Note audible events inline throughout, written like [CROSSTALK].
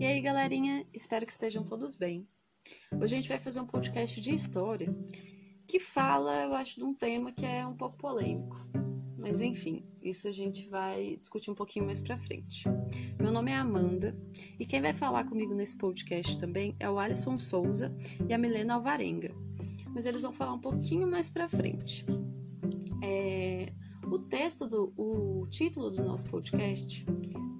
E aí, galerinha, espero que estejam todos bem. Hoje a gente vai fazer um podcast de história que fala, eu acho, de um tema que é um pouco polêmico. Mas enfim, isso a gente vai discutir um pouquinho mais pra frente. Meu nome é Amanda e quem vai falar comigo nesse podcast também é o Alisson Souza e a Milena Alvarenga. Mas eles vão falar um pouquinho mais pra frente. É, o texto do o título do nosso podcast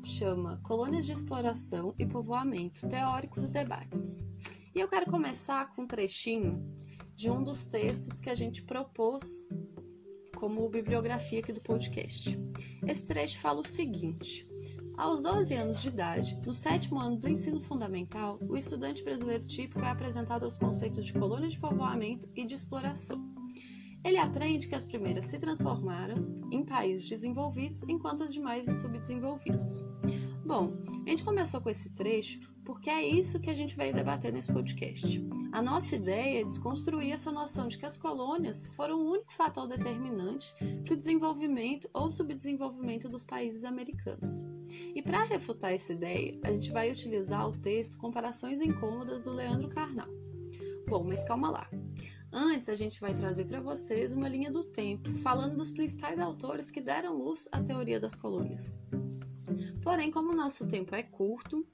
chama Colônias de Exploração e Povoamento Teóricos e Debates. E eu quero começar com um trechinho de um dos textos que a gente propôs como bibliografia aqui do podcast. Esse trecho fala o seguinte: aos 12 anos de idade, no sétimo ano do ensino fundamental, o estudante brasileiro típico é apresentado aos conceitos de colônia de povoamento e de exploração. Ele aprende que as primeiras se transformaram em países desenvolvidos, enquanto as demais em subdesenvolvidos. Bom, a gente começou com esse trecho porque é isso que a gente vai debater nesse podcast. A nossa ideia é desconstruir essa noção de que as colônias foram o único fator determinante para o desenvolvimento ou subdesenvolvimento dos países americanos. E para refutar essa ideia, a gente vai utilizar o texto Comparações Incômodas do Leandro Carnal. Bom, mas calma lá. Antes, a gente vai trazer para vocês uma linha do tempo, falando dos principais autores que deram luz à teoria das colônias. Porém, como o nosso tempo é curto,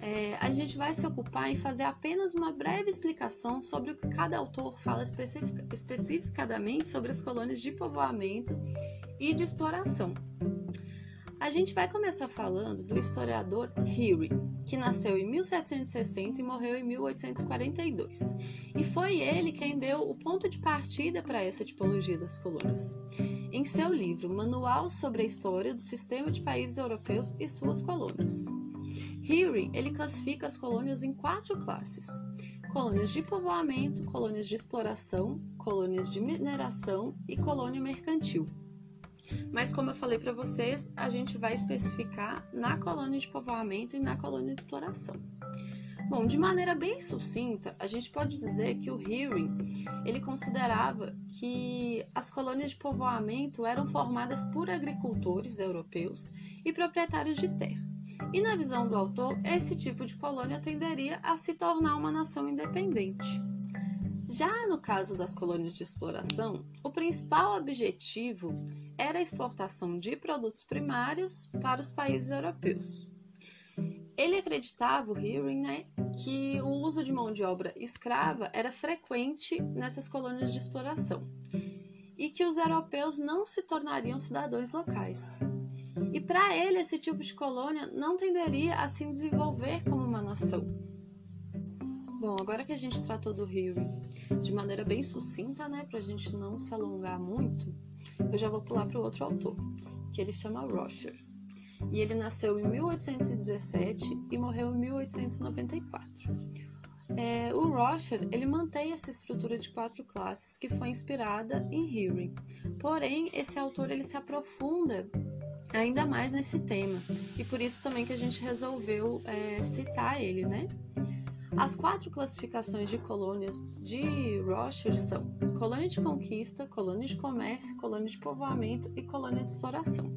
é, a gente vai se ocupar em fazer apenas uma breve explicação sobre o que cada autor fala especific, especificadamente sobre as colônias de povoamento e de exploração. A gente vai começar falando do historiador Heary, que nasceu em 1760 e morreu em 1842. E foi ele quem deu o ponto de partida para essa tipologia das colônias. Em seu livro Manual sobre a História do Sistema de Países Europeus e Suas Colônias. Heary, ele classifica as colônias em quatro classes: colônias de povoamento, colônias de exploração, colônias de mineração e colônia mercantil. Mas como eu falei para vocês, a gente vai especificar na colônia de povoamento e na colônia de exploração. Bom, de maneira bem sucinta, a gente pode dizer que o Hearing, ele considerava que as colônias de povoamento eram formadas por agricultores europeus e proprietários de terra. E na visão do autor, esse tipo de colônia tenderia a se tornar uma nação independente. Já no caso das colônias de exploração, o principal objetivo era a exportação de produtos primários para os países europeus. Ele acreditava, o Hearing, né, que o uso de mão de obra escrava era frequente nessas colônias de exploração e que os europeus não se tornariam cidadãos locais. E para ele, esse tipo de colônia não tenderia a se desenvolver como uma nação. Bom, agora que a gente tratou do Hearing de maneira bem sucinta, né, para a gente não se alongar muito, eu já vou pular para o outro autor, que ele chama Rocher. E ele nasceu em 1817 e morreu em 1894. É, o Rocher ele mantém essa estrutura de quatro classes que foi inspirada em Hearing. Porém, esse autor ele se aprofunda ainda mais nesse tema e por isso também que a gente resolveu é, citar ele, né? As quatro classificações de colônias de Rocher são colônia de conquista, colônia de comércio, colônia de povoamento e colônia de exploração.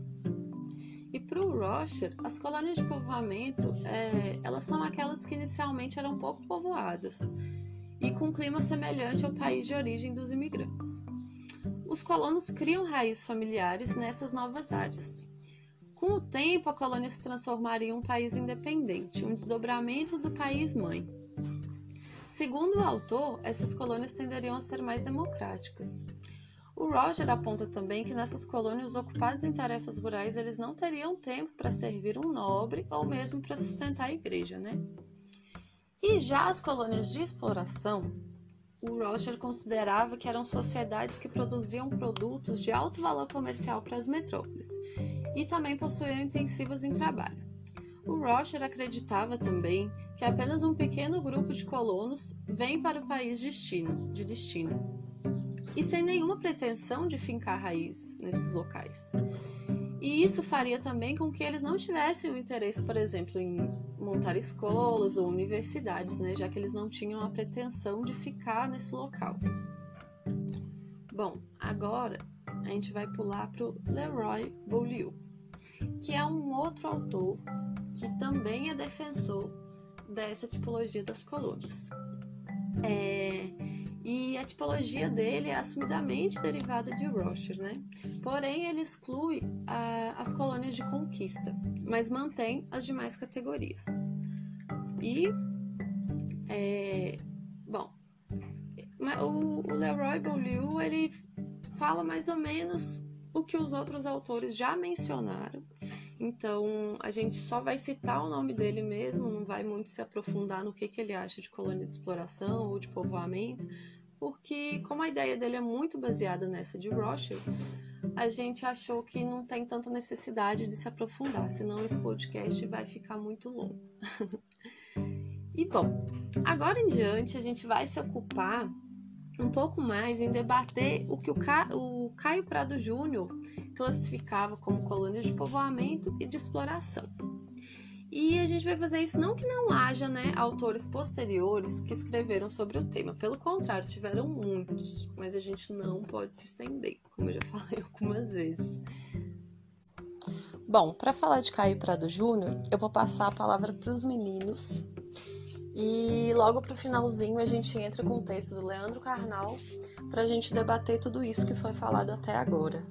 E para o Rocher, as colônias de povoamento, é, elas são aquelas que inicialmente eram pouco povoadas e com clima semelhante ao país de origem dos imigrantes. Os colonos criam raízes familiares nessas novas áreas. Com o tempo, a colônia se transformaria em um país independente, um desdobramento do país-mãe. Segundo o autor, essas colônias tenderiam a ser mais democráticas. O Roger aponta também que nessas colônias ocupados em tarefas rurais eles não teriam tempo para servir um nobre ou mesmo para sustentar a igreja, né? E já as colônias de exploração, o Roger considerava que eram sociedades que produziam produtos de alto valor comercial para as metrópoles e também possuíam intensivas em trabalho. O Rocher acreditava também que apenas um pequeno grupo de colonos vem para o país destino, de destino, e sem nenhuma pretensão de fincar raízes nesses locais. E isso faria também com que eles não tivessem o interesse, por exemplo, em montar escolas ou universidades, né, já que eles não tinham a pretensão de ficar nesse local. Bom, agora a gente vai pular para o Leroy Beaulieu, que é um outro autor que também é defensor dessa tipologia das colônias. É, e a tipologia dele é assumidamente derivada de Rocher, né? Porém, ele exclui a, as colônias de conquista, mas mantém as demais categorias. E, é, bom, o, o Leroy Beaulieu, ele fala mais ou menos o que os outros autores já mencionaram. Então, a gente só vai citar o nome dele mesmo, não vai muito se aprofundar no que, que ele acha de colônia de exploração ou de povoamento, porque, como a ideia dele é muito baseada nessa de Rothschild, a gente achou que não tem tanta necessidade de se aprofundar, senão esse podcast vai ficar muito longo. [LAUGHS] e bom, agora em diante a gente vai se ocupar um pouco mais em debater o que o, Ca... o Caio Prado Júnior classificava como colônias de povoamento e de exploração. E a gente vai fazer isso não que não haja né, autores posteriores que escreveram sobre o tema, pelo contrário, tiveram muitos, mas a gente não pode se estender, como eu já [LAUGHS] falei algumas vezes. Bom, para falar de Caio Prado Júnior, eu vou passar a palavra para os meninos e logo para o finalzinho a gente entra com o texto do Leandro Carnal para a gente debater tudo isso que foi falado até agora.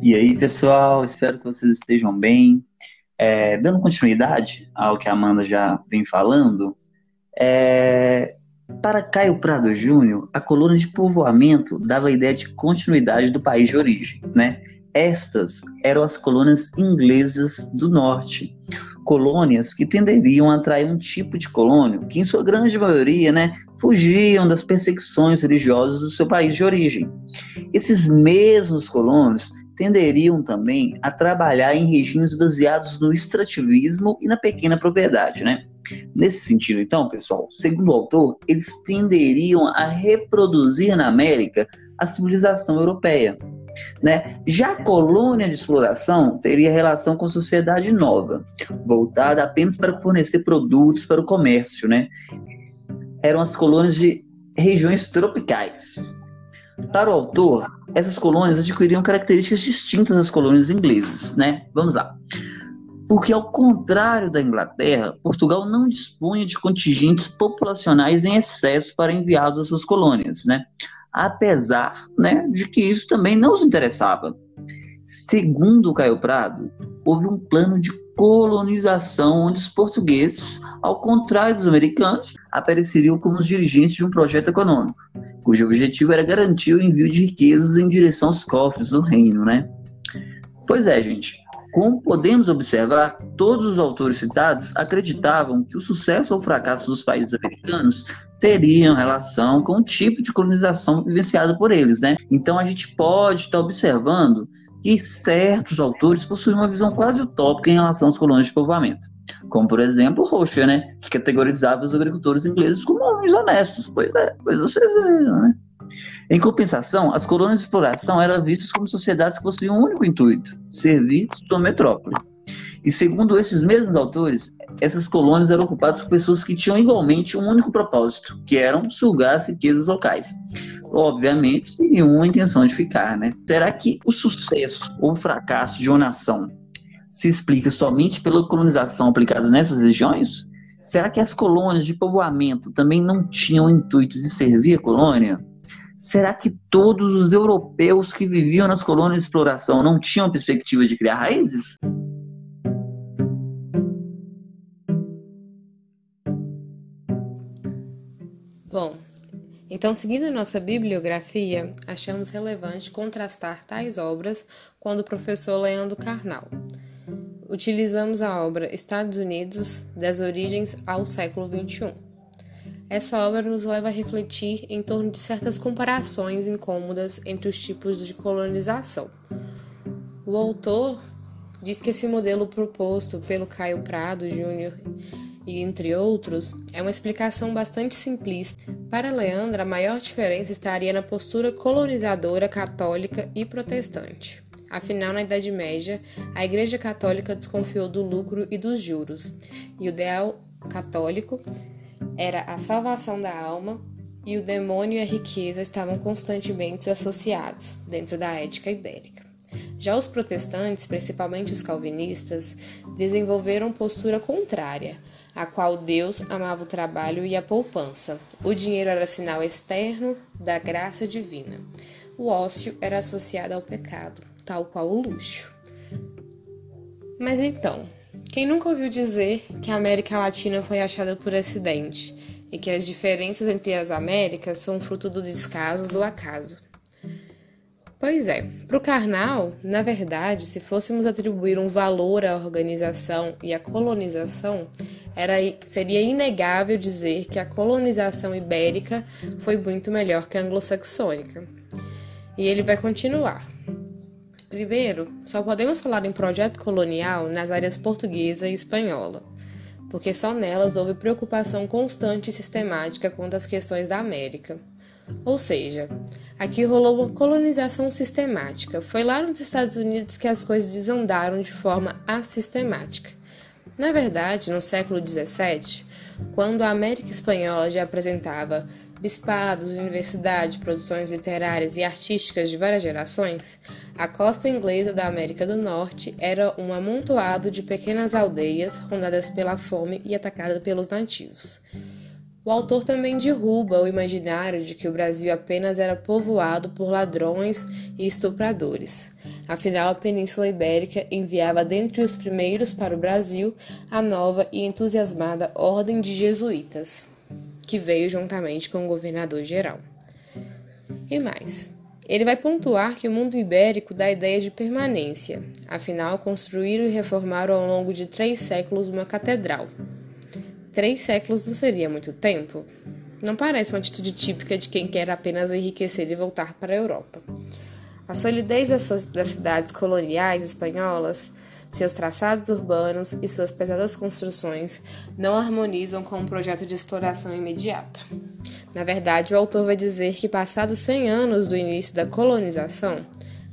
E aí, pessoal, espero que vocês estejam bem. É, dando continuidade ao que a Amanda já vem falando, é, para Caio Prado Júnior, a coluna de povoamento dava a ideia de continuidade do país de origem, né? Estas eram as colônias inglesas do norte, colônias que tenderiam a atrair um tipo de colônia que, em sua grande maioria, né, fugiam das perseguições religiosas do seu país de origem. Esses mesmos colonos tenderiam também a trabalhar em regimes baseados no extrativismo e na pequena propriedade, né? Nesse sentido, então, pessoal, segundo o autor, eles tenderiam a reproduzir na América a civilização europeia, né? Já a colônia de exploração teria relação com sociedade nova, voltada apenas para fornecer produtos para o comércio. Né? Eram as colônias de regiões tropicais. Para o autor, essas colônias adquiriam características distintas das colônias inglesas. Né? Vamos lá. Porque, ao contrário da Inglaterra, Portugal não dispunha de contingentes populacionais em excesso para enviados às suas colônias. Né? Apesar né, de que isso também não os interessava. Segundo Caio Prado, houve um plano de colonização onde os portugueses, ao contrário dos americanos, apareceriam como os dirigentes de um projeto econômico, cujo objetivo era garantir o envio de riquezas em direção aos cofres do reino, né? Pois é, gente. Como podemos observar, todos os autores citados acreditavam que o sucesso ou fracasso dos países americanos teriam relação com o tipo de colonização vivenciada por eles, né? Então a gente pode estar observando que certos autores possuem uma visão quase utópica em relação às colônias de povoamento. Como, por exemplo, Rocher, né? Que categorizava os agricultores ingleses como homens honestos. Pois é, pois você vê, né? Em compensação, as colônias de exploração eram vistas como sociedades que possuíam um único intuito: servir sua metrópole. E segundo esses mesmos autores, essas colônias eram ocupadas por pessoas que tinham igualmente um único propósito, que eram sugar as riquezas locais. Obviamente, sem nenhuma intenção de ficar, né? Será que o sucesso ou o fracasso de uma nação se explica somente pela colonização aplicada nessas regiões? Será que as colônias de povoamento também não tinham o intuito de servir a colônia? Será que todos os europeus que viviam nas colônias de exploração não tinham perspectiva de criar raízes? Bom, então seguindo a nossa bibliografia, achamos relevante contrastar tais obras com do professor Leandro Carnal. Utilizamos a obra Estados Unidos, das origens ao século XXI. Essa obra nos leva a refletir em torno de certas comparações incômodas entre os tipos de colonização. O autor diz que esse modelo proposto pelo Caio Prado Júnior e entre outros, é uma explicação bastante simplista. Para Leandra, a maior diferença estaria na postura colonizadora católica e protestante. Afinal, na Idade Média, a Igreja Católica desconfiou do lucro e dos juros, e o ideal católico era a salvação da alma, e o demônio e a riqueza estavam constantemente associados dentro da ética ibérica. Já os protestantes, principalmente os calvinistas, desenvolveram postura contrária, a qual Deus amava o trabalho e a poupança. O dinheiro era sinal externo da graça divina. O ócio era associado ao pecado, tal qual o luxo. Mas então, quem nunca ouviu dizer que a América Latina foi achada por acidente e que as diferenças entre as Américas são fruto do descaso do acaso? Pois é, para o Karnal, na verdade, se fôssemos atribuir um valor à organização e à colonização, era, seria inegável dizer que a colonização ibérica foi muito melhor que a anglo-saxônica. E ele vai continuar. Primeiro, só podemos falar em projeto colonial nas áreas portuguesa e espanhola, porque só nelas houve preocupação constante e sistemática quanto às questões da América. Ou seja, aqui rolou uma colonização sistemática. Foi lá nos Estados Unidos que as coisas desandaram de forma assistemática. Na verdade, no século XVII, quando a América Espanhola já apresentava bispados, universidades, produções literárias e artísticas de várias gerações, a costa inglesa da América do Norte era um amontoado de pequenas aldeias rondadas pela fome e atacadas pelos nativos. O autor também derruba o imaginário de que o Brasil apenas era povoado por ladrões e estupradores. Afinal, a Península Ibérica enviava dentre os primeiros para o Brasil a nova e entusiasmada Ordem de Jesuítas, que veio juntamente com o governador geral. E mais, ele vai pontuar que o mundo ibérico dá ideia de permanência, afinal, construíram e reformaram ao longo de três séculos uma catedral, Três séculos não seria muito tempo? Não parece uma atitude típica de quem quer apenas enriquecer e voltar para a Europa. A solidez das cidades coloniais espanholas, seus traçados urbanos e suas pesadas construções não harmonizam com um projeto de exploração imediata. Na verdade, o autor vai dizer que, passados 100 anos do início da colonização,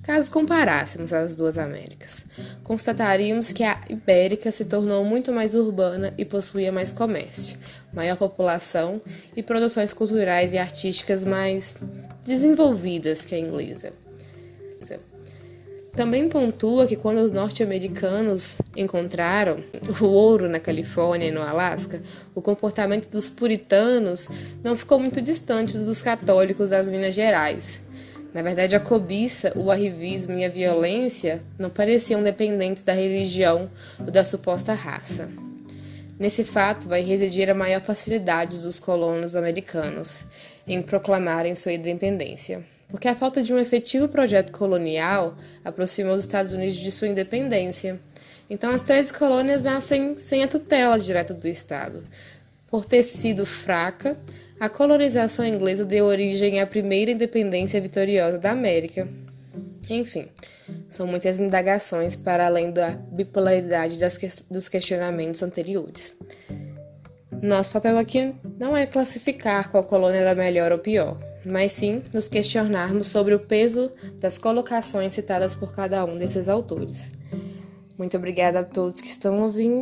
Caso comparássemos as duas Américas, constataríamos que a Ibérica se tornou muito mais urbana e possuía mais comércio, maior população e produções culturais e artísticas mais desenvolvidas que a inglesa. Também pontua que quando os norte-americanos encontraram o ouro na Califórnia e no Alasca, o comportamento dos puritanos não ficou muito distante dos católicos das Minas Gerais na verdade, a cobiça, o arrivismo e a violência não pareciam dependentes da religião ou da suposta raça. Nesse fato vai residir a maior facilidade dos colonos americanos em proclamarem sua independência, porque a falta de um efetivo projeto colonial aproximou os Estados Unidos de sua independência. Então, as três colônias nascem sem a tutela direta do Estado. Por ter sido fraca, a colonização inglesa deu origem à primeira independência vitoriosa da América. Enfim, são muitas indagações para além da bipolaridade dos questionamentos anteriores. Nosso papel aqui não é classificar qual colônia era melhor ou pior, mas sim nos questionarmos sobre o peso das colocações citadas por cada um desses autores. Muito obrigada a todos que estão ouvindo.